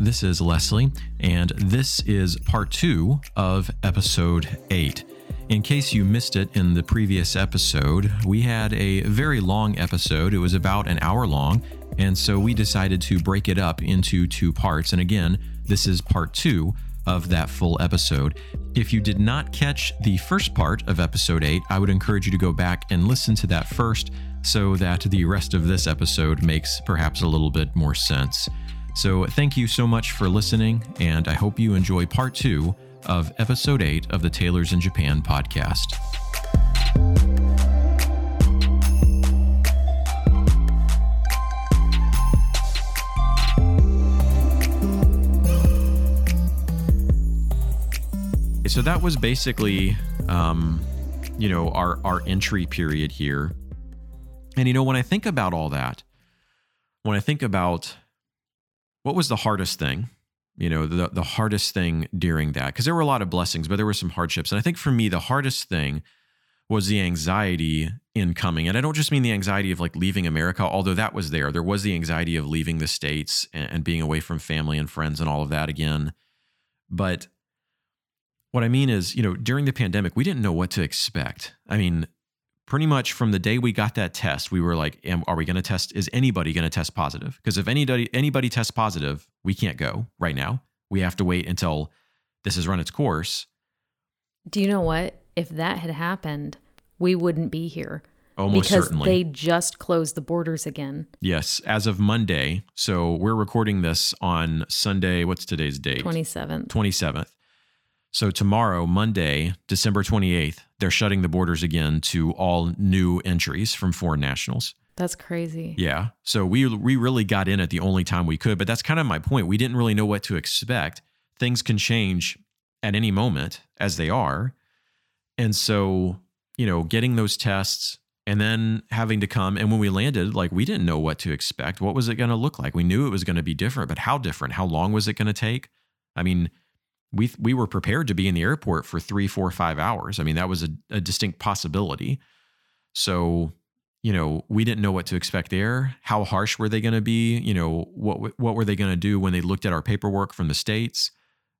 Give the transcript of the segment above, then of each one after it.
This is Leslie, and this is part two of episode eight. In case you missed it in the previous episode, we had a very long episode. It was about an hour long, and so we decided to break it up into two parts. And again, this is part two of that full episode. If you did not catch the first part of episode 8, I would encourage you to go back and listen to that first so that the rest of this episode makes perhaps a little bit more sense. So, thank you so much for listening, and I hope you enjoy part two of episode 8 of the Taylors in Japan podcast. So that was basically, um, you know, our our entry period here. And you know, when I think about all that, when I think about what was the hardest thing, you know, the the hardest thing during that, because there were a lot of blessings, but there were some hardships. And I think for me, the hardest thing was the anxiety in coming. And I don't just mean the anxiety of like leaving America, although that was there. There was the anxiety of leaving the States and, and being away from family and friends and all of that again. But what I mean is, you know, during the pandemic, we didn't know what to expect. I mean, pretty much from the day we got that test, we were like, are we going to test? Is anybody going to test positive? Because if anybody anybody tests positive, we can't go right now. We have to wait until this has run its course. Do you know what? If that had happened, we wouldn't be here. Almost because certainly. they just closed the borders again. Yes, as of Monday. So we're recording this on Sunday. What's today's date? 27th. 27th. So tomorrow, Monday, December 28th, they're shutting the borders again to all new entries from foreign nationals. That's crazy. Yeah. So we we really got in at the only time we could, but that's kind of my point. We didn't really know what to expect. Things can change at any moment as they are. And so, you know, getting those tests and then having to come and when we landed, like we didn't know what to expect. What was it going to look like? We knew it was going to be different, but how different? How long was it going to take? I mean, we we were prepared to be in the airport for three, four, five hours. I mean, that was a, a distinct possibility. So, you know, we didn't know what to expect there. How harsh were they going to be? You know, what what were they going to do when they looked at our paperwork from the states?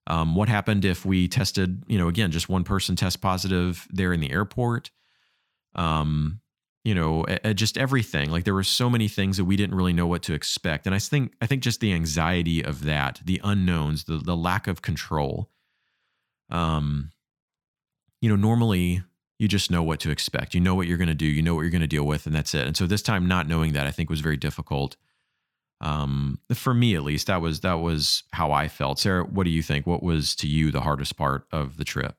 Um, what happened if we tested? You know, again, just one person test positive there in the airport. Um, you know, just everything. Like there were so many things that we didn't really know what to expect, and I think I think just the anxiety of that, the unknowns, the the lack of control. Um, you know, normally you just know what to expect. You know what you're going to do. You know what you're going to deal with, and that's it. And so this time, not knowing that, I think was very difficult. Um, for me at least, that was that was how I felt. Sarah, what do you think? What was to you the hardest part of the trip?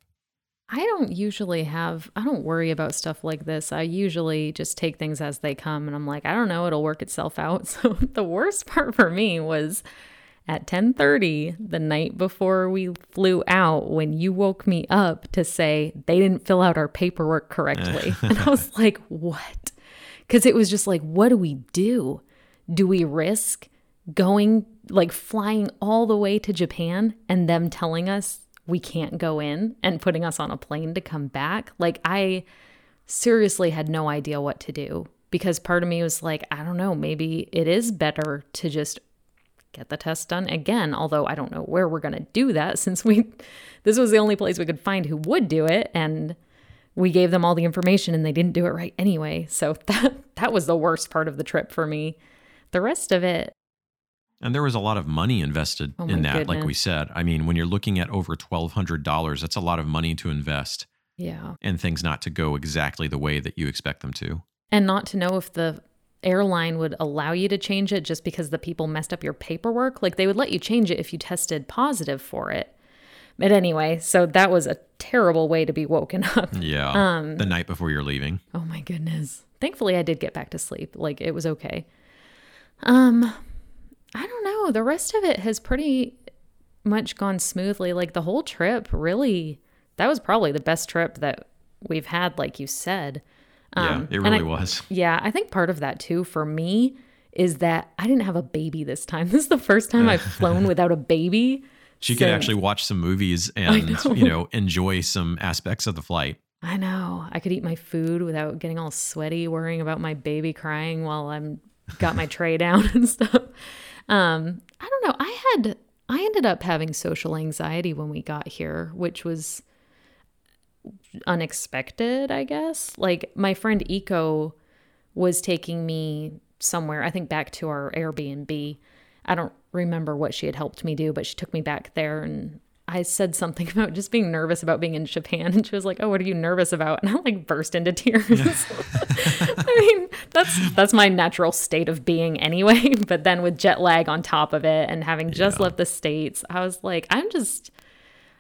I don't usually have, I don't worry about stuff like this. I usually just take things as they come and I'm like, I don't know, it'll work itself out. So the worst part for me was at 10:30 the night before we flew out when you woke me up to say they didn't fill out our paperwork correctly. and I was like, "What?" Cuz it was just like, what do we do? Do we risk going like flying all the way to Japan and them telling us we can't go in and putting us on a plane to come back. Like, I seriously had no idea what to do because part of me was like, I don't know, maybe it is better to just get the test done again. Although I don't know where we're going to do that since we, this was the only place we could find who would do it. And we gave them all the information and they didn't do it right anyway. So that, that was the worst part of the trip for me. The rest of it, and there was a lot of money invested Oh in that, like we said. I mean, when you're looking at over $1,200, that's a lot of money to invest yeah. and things not to go exactly the way that you expect them to. And not to know if the airline would allow you to change it just because the people messed up your paperwork. Like they would let you change it if you tested positive for it. But anyway, so that was a terrible way to be woken up. Yeah. Um, the night before you're leaving. Oh my goodness. Thankfully I did get back to sleep. Like it was okay. Um I don't know. The rest of it has pretty much gone smoothly. Like the whole trip really that was probably the best trip that we've had like you said. yeah, Um, it really I- was. Yeah, I think part of that too for me is that I didn't have a baby this time. This is the first time I've flown without a baby. She could actually watch some movies and, know. you know, enjoy some aspects of the flight. I know. I could eat my food without getting all sweaty, worrying about my baby crying while I'm got my tray down and stuff. Um, I don't know. I had I ended up having social anxiety when we got here, which was unexpected, I guess. Like my friend Eco was taking me somewhere, I think back to our Airbnb. I don't remember what she had helped me do, but she took me back there and I said something about just being nervous about being in Japan, and she was like, "Oh, what are you nervous about?" And I like burst into tears. Mean, that's that's my natural state of being anyway. But then with jet lag on top of it, and having just Yeah. left the states, I was like, I'm just.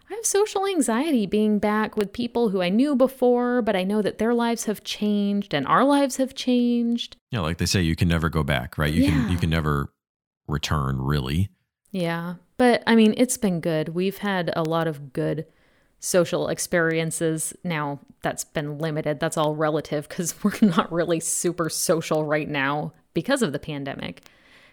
I have social anxiety being back with people who I knew before, but I know that their lives have changed and our lives have changed. Yeah, like they say, you can never go back, right? You can Yeah. you can never return, really. Yeah. But I mean, it's been good. We've had a lot of good social experiences. Now, that's been limited. That's all relative because we're not really super social right now because of the pandemic.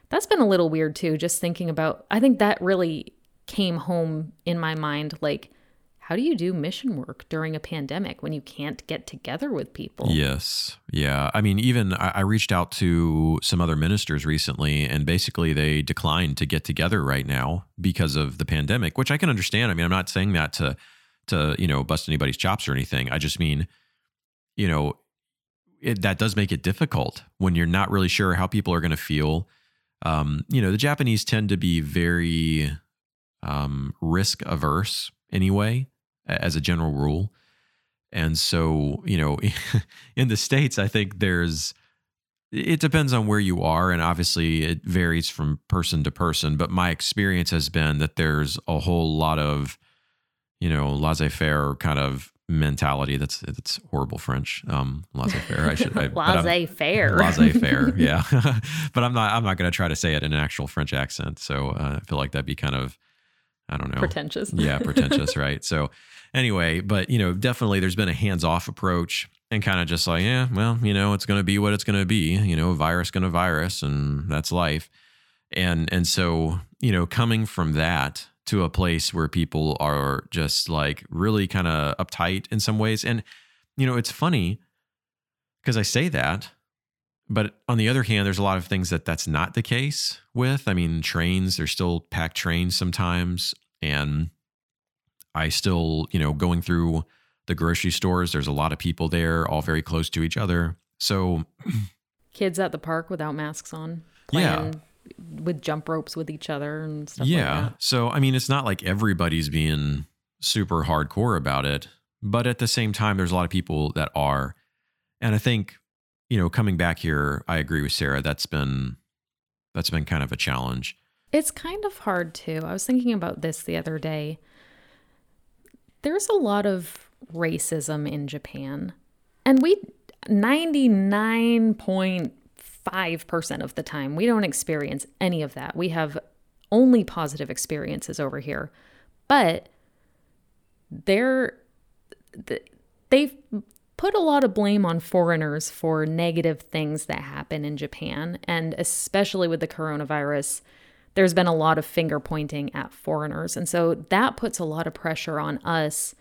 That's been a little weird too, just thinking about. I think that really came home in my mind like, how do you do mission work during a pandemic when you can't get together with people? Yes. Yeah. I mean, even I, I reached out to some other ministers recently, and basically they declined to get together right now because of the pandemic, which I can understand. I mean, I'm not saying that to to you know bust anybody's chops or anything. I just mean, you know, it, that does make it difficult when you're not really sure how people are going to feel. Um, you know, the Japanese tend to be very um, risk averse anyway, as a general rule. And so, you know, in the States, I think there's, it depends on where you are. And obviously, it varies from person to person. But my experience has been that there's a whole lot of, you know, laissez faire kind of mentality. That's, that's horrible French. Um, laissez faire. I should, I, Laissez faire. laissez faire. Yeah. but I'm not, I'm not going to try to say it in an actual French accent. So uh, I feel like that'd be kind of, I don't know Pretentious. yeah, pretentious, right? So anyway, but you know, definitely there's been a hands-off approach and kind of just like, yeah, well, you know, it's going to be what it's going to be, you know, virus going to virus and that's life. And and so, you know, coming from that to a place where people are just like really kind of uptight in some ways and you know, it's funny because I say that but on the other hand, there's a lot of things that that's not the case with. I mean, trains, there's still packed trains sometimes. And I still, you know, going through the grocery stores, there's a lot of people there, all very close to each other. So, Kids at the park without masks on. Yeah. With jump ropes with each other and stuff yeah. like that. So, I mean, it's not like everybody's being super hardcore about it, but at the same time, there's a lot of people that are. And I think, you know, coming back here, I agree with Sarah. That's been, that's been kind of a challenge. It's kind of hard too. I was thinking about this the other day. There's a lot of racism in Japan. And we 99.5% of the time we don't experience any of that. We have only positive experiences over here. But they're they've put a lot of blame on foreigners for negative things that happen in Japan and especially with the coronavirus there's been a lot of finger pointing at foreigners and so that puts a lot of pressure on us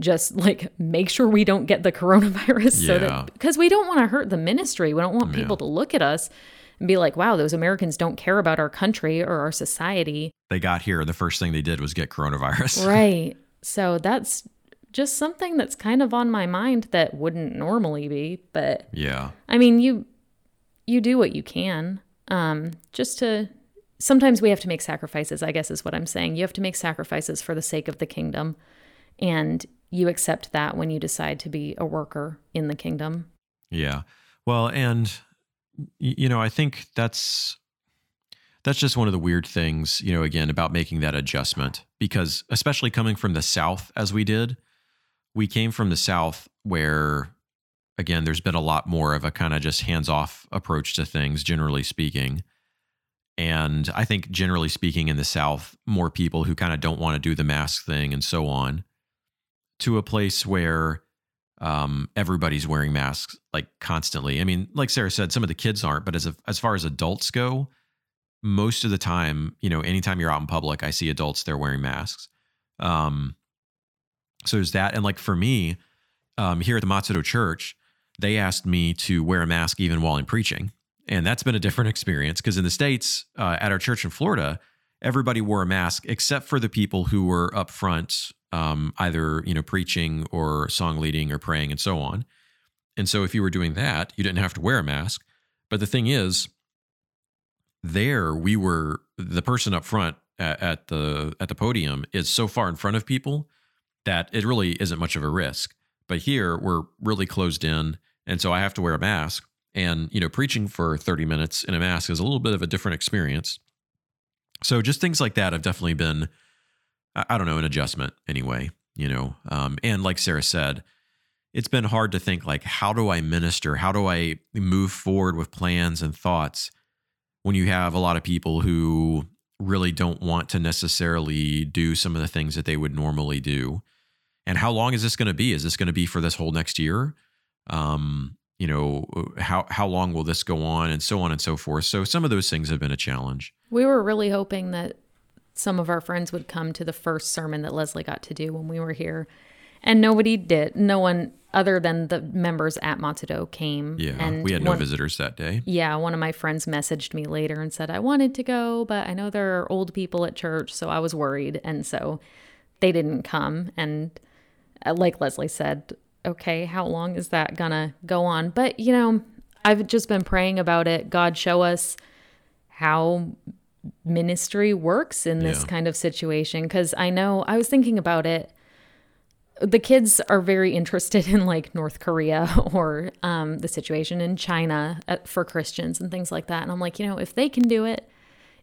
just like make sure we don't get the coronavirus so that because we don't want to hurt the ministry we don't want people Yeah. to look at us and be like wow those Americans don't care about our country or our society They got here, the first thing they did was get coronavirus. Right. So that's just something that's kind of on my mind that wouldn't normally be, but Yeah. I mean, you you do what you can. Um just to sometimes we have to make sacrifices, I guess is what I'm saying. You have to make sacrifices for the sake of the kingdom and you accept that when you decide to be a worker in the kingdom. Yeah. Well, and you know, I think that's that's just one of the weird things, you know, again about making that adjustment because especially coming from the south as we did, we came from the south where again there's been a lot more of a kind of just hands-off approach to things generally speaking. And I think generally speaking in the south, more people who kind of don't want to do the mask thing and so on to a place where um, everybody's wearing masks like constantly. I mean, like Sarah said, some of the kids aren't, but as a, as far as adults go, most of the time, you know, anytime you're out in public, I see adults they're wearing masks. Um, so there's that, and like for me, um, here at the Matsudo Church, they asked me to wear a mask even while I'm preaching, and that's been a different experience because in the states, uh, at our church in Florida, everybody wore a mask except for the people who were up front, um, either you know preaching or song leading or praying and so on. And so if you were doing that, you didn't have to wear a mask. But the thing is, there we were the person up front at, at the at the podium is so far in front of people that it really isn't much of a risk. But here we're really closed in, and so I have to wear a mask. And you know, preaching for 30 minutes in a mask is a little bit of a different experience. So just things like that have definitely been, I don't know, an adjustment anyway. You know, um, and like Sarah said, it's been hard to think like, how do I minister? How do I move forward with plans and thoughts when you have a lot of people who really don't want to necessarily do some of the things that they would normally do? And how long is this going to be? Is this going to be for this whole next year? Um, you know, how how long will this go on, and so on and so forth. So some of those things have been a challenge. We were really hoping that some of our friends would come to the first sermon that Leslie got to do when we were here, and nobody did. No one other than the members at Matsudo came. Yeah, and we had no one- visitors that day. Yeah, one of my friends messaged me later and said I wanted to go, but I know there are old people at church, so I was worried, and so they didn't come. And uh, like Leslie said, okay, how long is that gonna go on? But you know, I've just been praying about it. God, show us how ministry works in this Yeah. kind of situation because I know I was thinking about it the kids are very interested in like North Korea or um, the situation in China uh, for Christians and things like that. And I'm like, you know, if they can do it,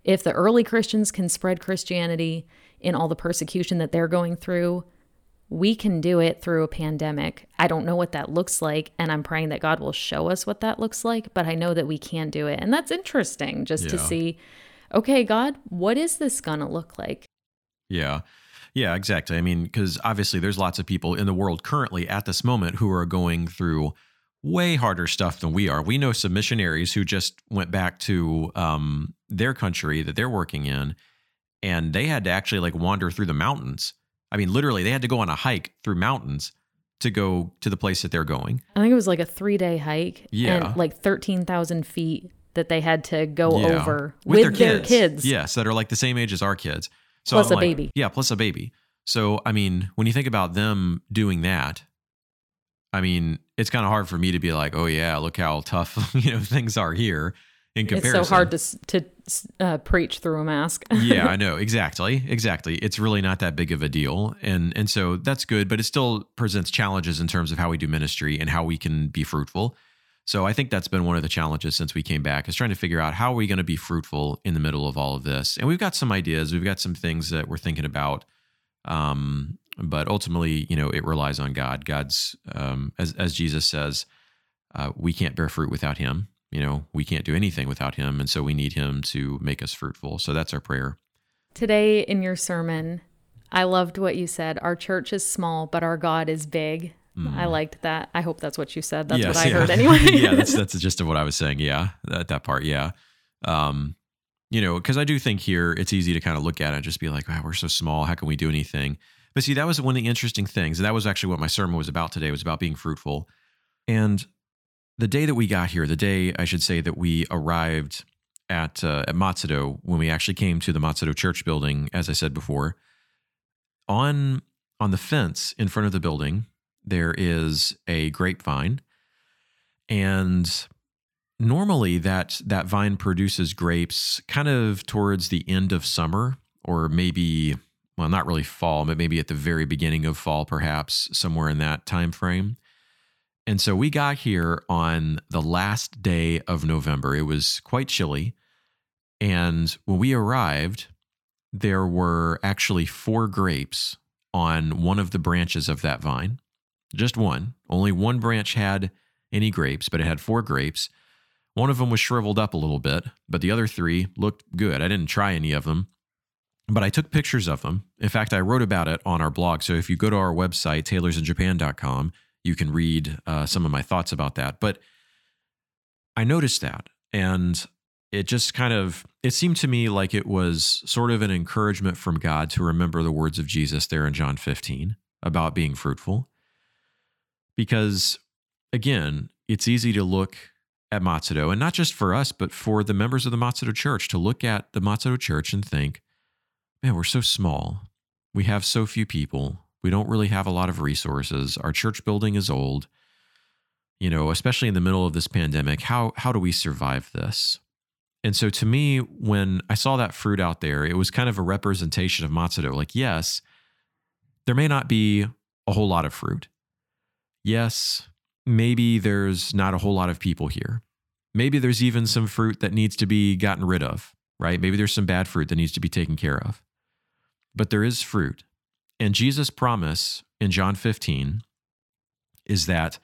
if the early Christians can spread Christianity in all the persecution that they're going through, we can do it through a pandemic. I don't know what that looks like, and I'm praying that God will show us what that looks like, but I know that we can do it. And that's interesting just to see, okay, God, what is this going to look like? Yeah. Yeah, exactly. I mean, because obviously there's lots of people in the world currently at this moment who are going through way harder stuff than we are. We know some missionaries who just went back to um, their country that they're working in, and they had to actually like wander through the mountains. I mean, literally, they had to go on a hike through mountains to go to the place that they're going. I think it was like a three day hike Yeah. and like 13,000 feet that they had to go Yeah. over with, their, kids. Yes, that are like the same age as our kids. So Plus I'm a like- baby. Yeah, plus a baby. So I mean, when you think about them doing that, I mean, it's kind of hard for me to be like, oh yeah, look how tough you know things are here in comparison. It's so hard to to uh, preach through a mask. yeah, I know exactly, exactly. It's really not that big of a deal, and and so that's good, but it still presents challenges in terms of how we do ministry and how we can be fruitful. So I think that's been one of the challenges since we came back is trying to figure out how are we going to be fruitful in the middle of all of this. And we've got some ideas, we've got some things that we're thinking about, um, but ultimately, you know, it relies on God. God's um, as as Jesus says, uh, we can't bear fruit without Him. You know, we can't do anything without Him, and so we need Him to make us fruitful. So that's our prayer. Today in your sermon, I loved what you said. Our church is small, but our God is big. I liked that. I hope that's what you said. That's what Mm. I yeah. heard anyway. yeah, that's that's the gist of what I was saying. Yeah, that that part. Yeah, um, you know, because I do think here it's easy to kind of look at it and just be like, "Wow, we're so small. How can we do anything?" But see, that was one of the interesting things, and that was actually what my sermon was about today. Was about being fruitful, and the day that we got here, the day I should say that we arrived at uh, at Matsudo when we actually came to the Matsudo Church building, as I said before, on on the fence in front of the building there is a grapevine. And normally that that vine produces grapes kind of towards the end of summer or maybe well not really fall but maybe at the very beginning of fall perhaps somewhere in that time frame and so we got here on the last day of november. It was quite chilly. And when we arrived there were actually four grapes on one of the branches of that vine just one. Only one branch had any grapes, but it had four grapes. One of them was shriveled up a little bit, but the other three looked good. I didn't try any of them, but I took pictures of them. In fact, I wrote about it on our blog. So if you go to our website, taylorsinjapan.com, you can read uh, some of my thoughts about that. But I noticed that, and it just kind of it seemed to me like it was sort of an encouragement from God to remember the words of Jesus there in John 15 about being fruitful because again, it's easy to look at Matsudo, and not just for us, but for the members of the Matsudo Church to look at the Matsudo Church and think, man, we're so small. We have so few people. We don't really have a lot of resources. Our church building is old. You know, especially in the middle of this pandemic, how how do we survive this? And so to me, when I saw that fruit out there, it was kind of a representation of Matsudo. Like, yes, there may not be a whole lot of fruit. Yes, maybe there's not a whole lot of people here. Maybe there's even some fruit that needs to be gotten rid of, right? Maybe there's some bad fruit that needs to be taken care of. But there is fruit. And Jesus' promise in John 15 is that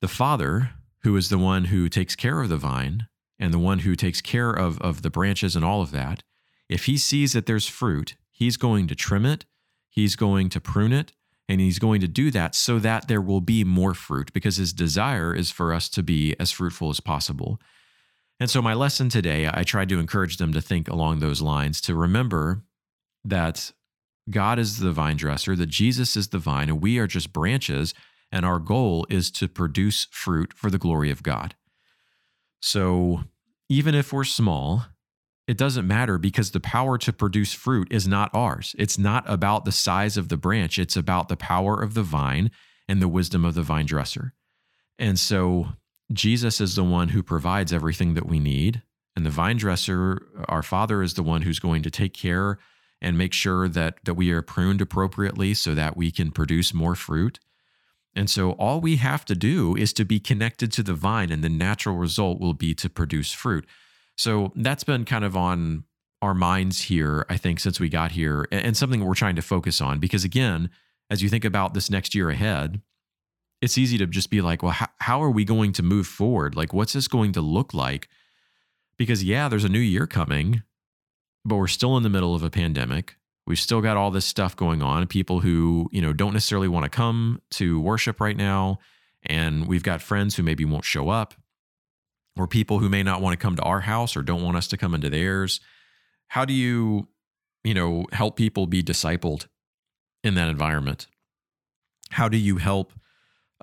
the Father, who is the one who takes care of the vine and the one who takes care of, of the branches and all of that, if he sees that there's fruit, he's going to trim it, he's going to prune it, and he's going to do that so that there will be more fruit because his desire is for us to be as fruitful as possible. And so, my lesson today, I tried to encourage them to think along those lines, to remember that God is the vine dresser, that Jesus is the vine, and we are just branches, and our goal is to produce fruit for the glory of God. So, even if we're small, it doesn't matter because the power to produce fruit is not ours. It's not about the size of the branch, it's about the power of the vine and the wisdom of the vine dresser. And so Jesus is the one who provides everything that we need. And the vine dresser, our Father, is the one who's going to take care and make sure that, that we are pruned appropriately so that we can produce more fruit. And so all we have to do is to be connected to the vine, and the natural result will be to produce fruit. So that's been kind of on our minds here, I think, since we got here, and something we're trying to focus on. Because again, as you think about this next year ahead, it's easy to just be like, well, how, how are we going to move forward? Like, what's this going to look like? Because, yeah, there's a new year coming, but we're still in the middle of a pandemic. We've still got all this stuff going on. People who, you know, don't necessarily want to come to worship right now. And we've got friends who maybe won't show up or people who may not want to come to our house or don't want us to come into theirs. How do you you know help people be discipled in that environment? How do you help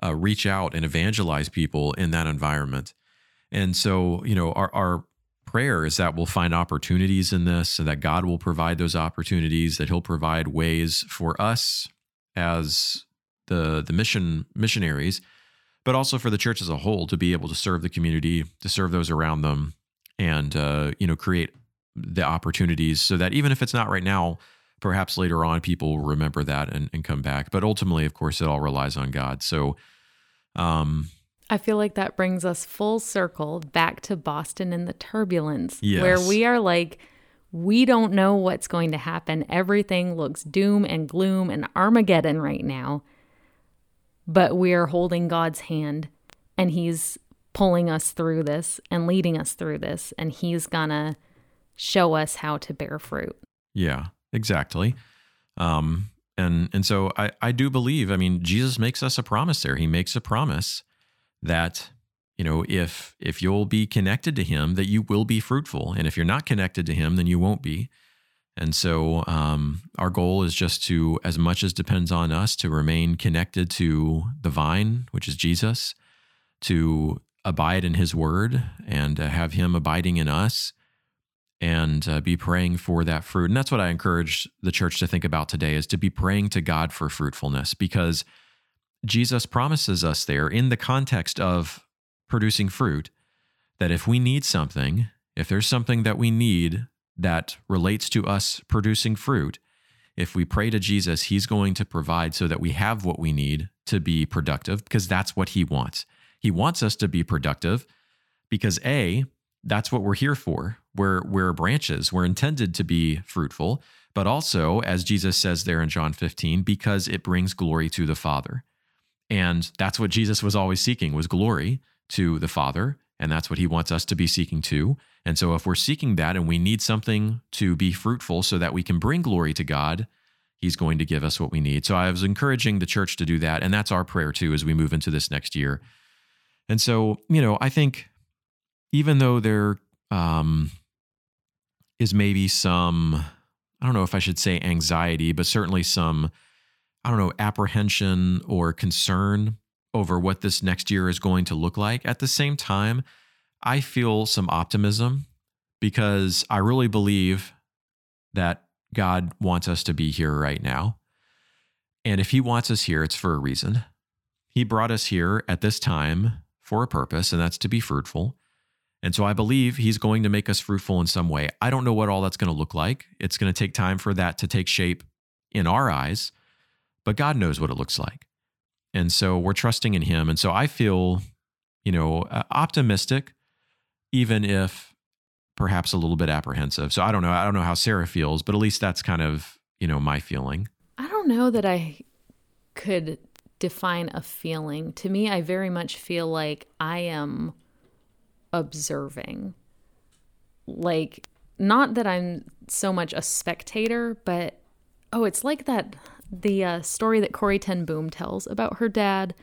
uh, reach out and evangelize people in that environment? And so you know our, our prayer is that we'll find opportunities in this and that god will provide those opportunities that he'll provide ways for us as the the mission missionaries but also for the church as a whole to be able to serve the community, to serve those around them, and uh, you know create the opportunities so that even if it's not right now, perhaps later on people will remember that and, and come back. But ultimately, of course, it all relies on God. So. Um, I feel like that brings us full circle back to Boston and the turbulence, yes. where we are like, we don't know what's going to happen. Everything looks doom and gloom and Armageddon right now but we're holding God's hand and He's pulling us through this and leading us through this, and He's gonna show us how to bear fruit. Yeah, exactly. Um, and and so I I do believe. I mean, Jesus makes us a promise there. He makes a promise that you know if if you'll be connected to Him, that you will be fruitful, and if you're not connected to Him, then you won't be. And so um, our goal is just to, as much as depends on us, to remain connected to the vine, which is Jesus, to abide in his word and uh, have him abiding in us and uh, be praying for that fruit. And that's what I encourage the church to think about today is to be praying to God for fruitfulness because Jesus promises us there in the context of producing fruit that if we need something, if there's something that we need that relates to us producing fruit, if we pray to Jesus, He's going to provide so that we have what we need to be productive because that's what He wants. He wants us to be productive because A, that's what we're here for. We're, we're branches, we're intended to be fruitful, but also, as Jesus says there in John 15, because it brings glory to the Father. And that's what Jesus was always seeking was glory to the Father. And that's what he wants us to be seeking too. And so, if we're seeking that and we need something to be fruitful so that we can bring glory to God, He's going to give us what we need. So, I was encouraging the church to do that. And that's our prayer too as we move into this next year. And so, you know, I think even though there um, is maybe some, I don't know if I should say anxiety, but certainly some, I don't know, apprehension or concern over what this next year is going to look like. At the same time, I feel some optimism because I really believe that God wants us to be here right now. And if He wants us here, it's for a reason. He brought us here at this time for a purpose, and that's to be fruitful. And so I believe He's going to make us fruitful in some way. I don't know what all that's going to look like. It's going to take time for that to take shape in our eyes, but God knows what it looks like. And so we're trusting in Him. And so I feel, you know, uh, optimistic, even if perhaps a little bit apprehensive. So I don't know. I don't know how Sarah feels, but at least that's kind of, you know, my feeling. I don't know that I could define a feeling. To me, I very much feel like I am observing. Like, not that I'm so much a spectator, but oh, it's like that the uh, story that Corrie ten Boom tells about her dad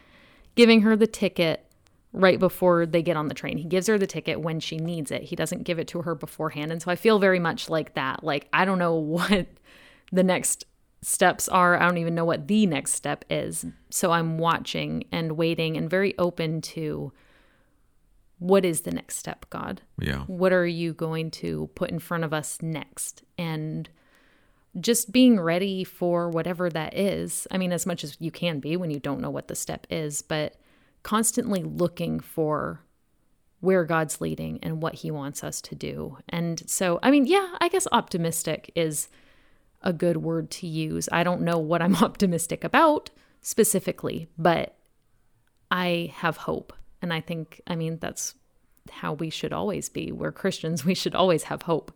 giving her the ticket right before they get on the train. He gives her the ticket when she needs it. He doesn't give it to her beforehand. And so I feel very much like that. Like I don't know what the next steps are. I don't even know what the next step is. So I'm watching and waiting and very open to what is the next step, God? Yeah. What are you going to put in front of us next? And just being ready for whatever that is. I mean, as much as you can be when you don't know what the step is, but constantly looking for where God's leading and what He wants us to do. And so, I mean, yeah, I guess optimistic is a good word to use. I don't know what I'm optimistic about specifically, but I have hope. And I think, I mean, that's how we should always be. We're Christians, we should always have hope.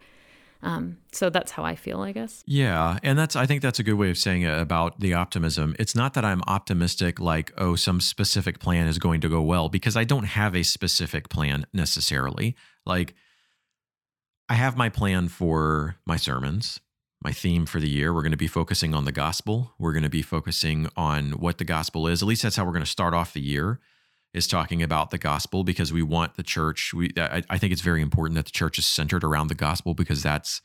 Um, so that's how I feel, I guess. Yeah, and that's I think that's a good way of saying it about the optimism. It's not that I'm optimistic like oh some specific plan is going to go well because I don't have a specific plan necessarily. Like I have my plan for my sermons, my theme for the year. We're going to be focusing on the gospel. We're going to be focusing on what the gospel is. At least that's how we're going to start off the year is talking about the gospel because we want the church. We I, I think it's very important that the church is centered around the gospel because that's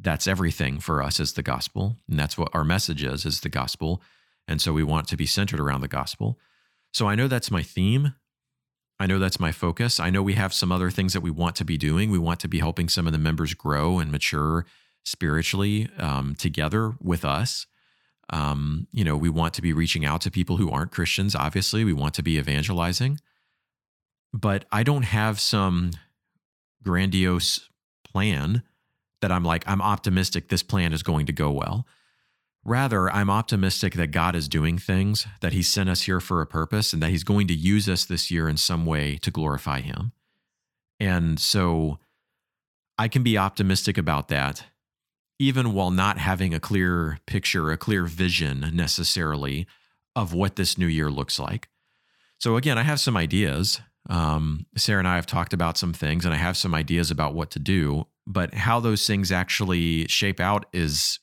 that's everything for us is the gospel, and that's what our message is is the gospel, and so we want to be centered around the gospel. So I know that's my theme. I know that's my focus. I know we have some other things that we want to be doing. We want to be helping some of the members grow and mature spiritually um, together with us. Um, you know, we want to be reaching out to people who aren't Christians, obviously. We want to be evangelizing. But I don't have some grandiose plan that I'm like, I'm optimistic this plan is going to go well. Rather, I'm optimistic that God is doing things, that He sent us here for a purpose, and that He's going to use us this year in some way to glorify Him. And so I can be optimistic about that even while not having a clear picture, a clear vision necessarily of what this new year looks like. So, again, I have some ideas. Um, Sarah and I have talked about some things, and I have some ideas about what to do, but how those things actually shape out is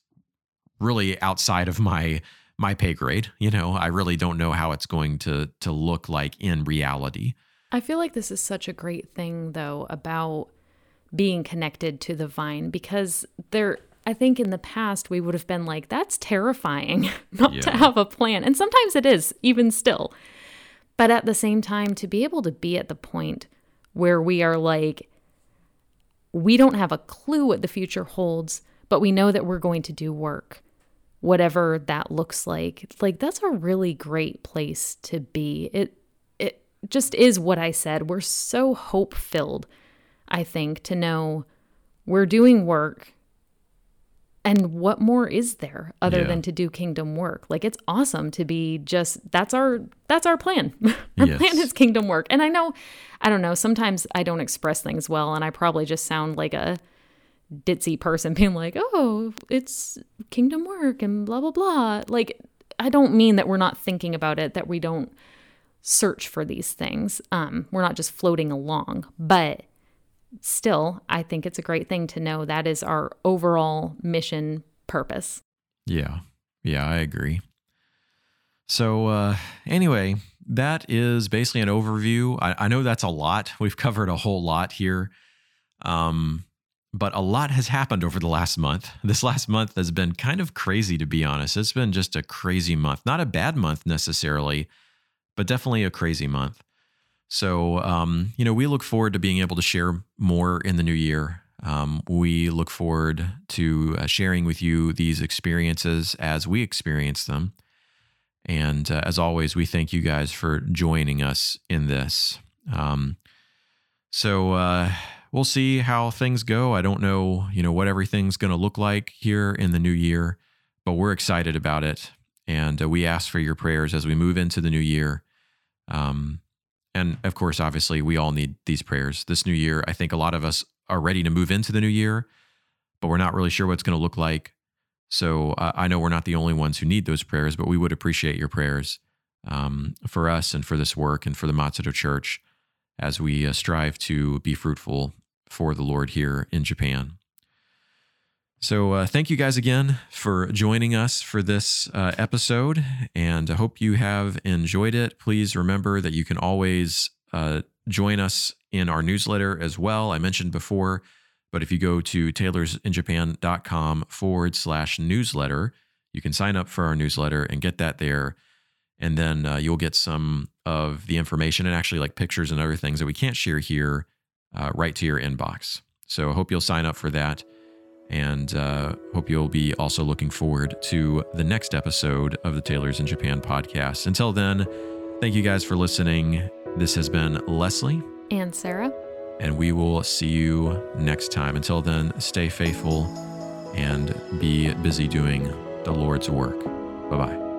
really outside of my my pay grade. You know, I really don't know how it's going to to look like in reality. I feel like this is such a great thing though about being connected to the vine because there I think in the past we would have been like, that's terrifying not yeah. to have a plan. And sometimes it is, even still. But at the same time, to be able to be at the point where we are like, we don't have a clue what the future holds, but we know that we're going to do work, whatever that looks like. Like that's a really great place to be. It it just is what I said. We're so hope filled, I think, to know we're doing work and what more is there other yeah. than to do kingdom work? Like it's awesome to be just that's our that's our plan. Our yes. plan is kingdom work. And i know i don't know sometimes i don't express things well and i probably just sound like a ditzy person being like oh it's kingdom work and blah blah blah. Like i don't mean that we're not thinking about it that we don't search for these things. Um we're not just floating along. But still, I think it's a great thing to know that is our overall mission purpose. Yeah. Yeah, I agree. So, uh, anyway, that is basically an overview. I, I, know that's a lot. We've covered a whole lot here. Um, but a lot has happened over the last month. This last month has been kind of crazy, to be honest. It's been just a crazy month. Not a bad month necessarily, but definitely a crazy month. So, um, you know, we look forward to being able to share more in the new year. Um, we look forward to uh, sharing with you these experiences as we experience them. And uh, as always, we thank you guys for joining us in this. Um, so uh, we'll see how things go. I don't know, you know, what everything's going to look like here in the new year, but we're excited about it. And uh, we ask for your prayers as we move into the new year. Um, and of course, obviously, we all need these prayers. This new year, I think a lot of us are ready to move into the new year, but we're not really sure what it's going to look like. So uh, I know we're not the only ones who need those prayers, but we would appreciate your prayers um, for us and for this work and for the Matsudo Church as we uh, strive to be fruitful for the Lord here in Japan. So, uh, thank you guys again for joining us for this uh, episode, and I hope you have enjoyed it. Please remember that you can always uh, join us in our newsletter as well. I mentioned before, but if you go to taylorsinjapan.com forward slash newsletter, you can sign up for our newsletter and get that there. And then uh, you'll get some of the information and actually like pictures and other things that we can't share here uh, right to your inbox. So I hope you'll sign up for that and uh, hope you'll be also looking forward to the next episode of the Taylors in Japan podcast. Until then, thank you guys for listening. This has been Leslie and Sarah, and we will see you next time. Until then, stay faithful and be busy doing the Lord's work. Bye bye.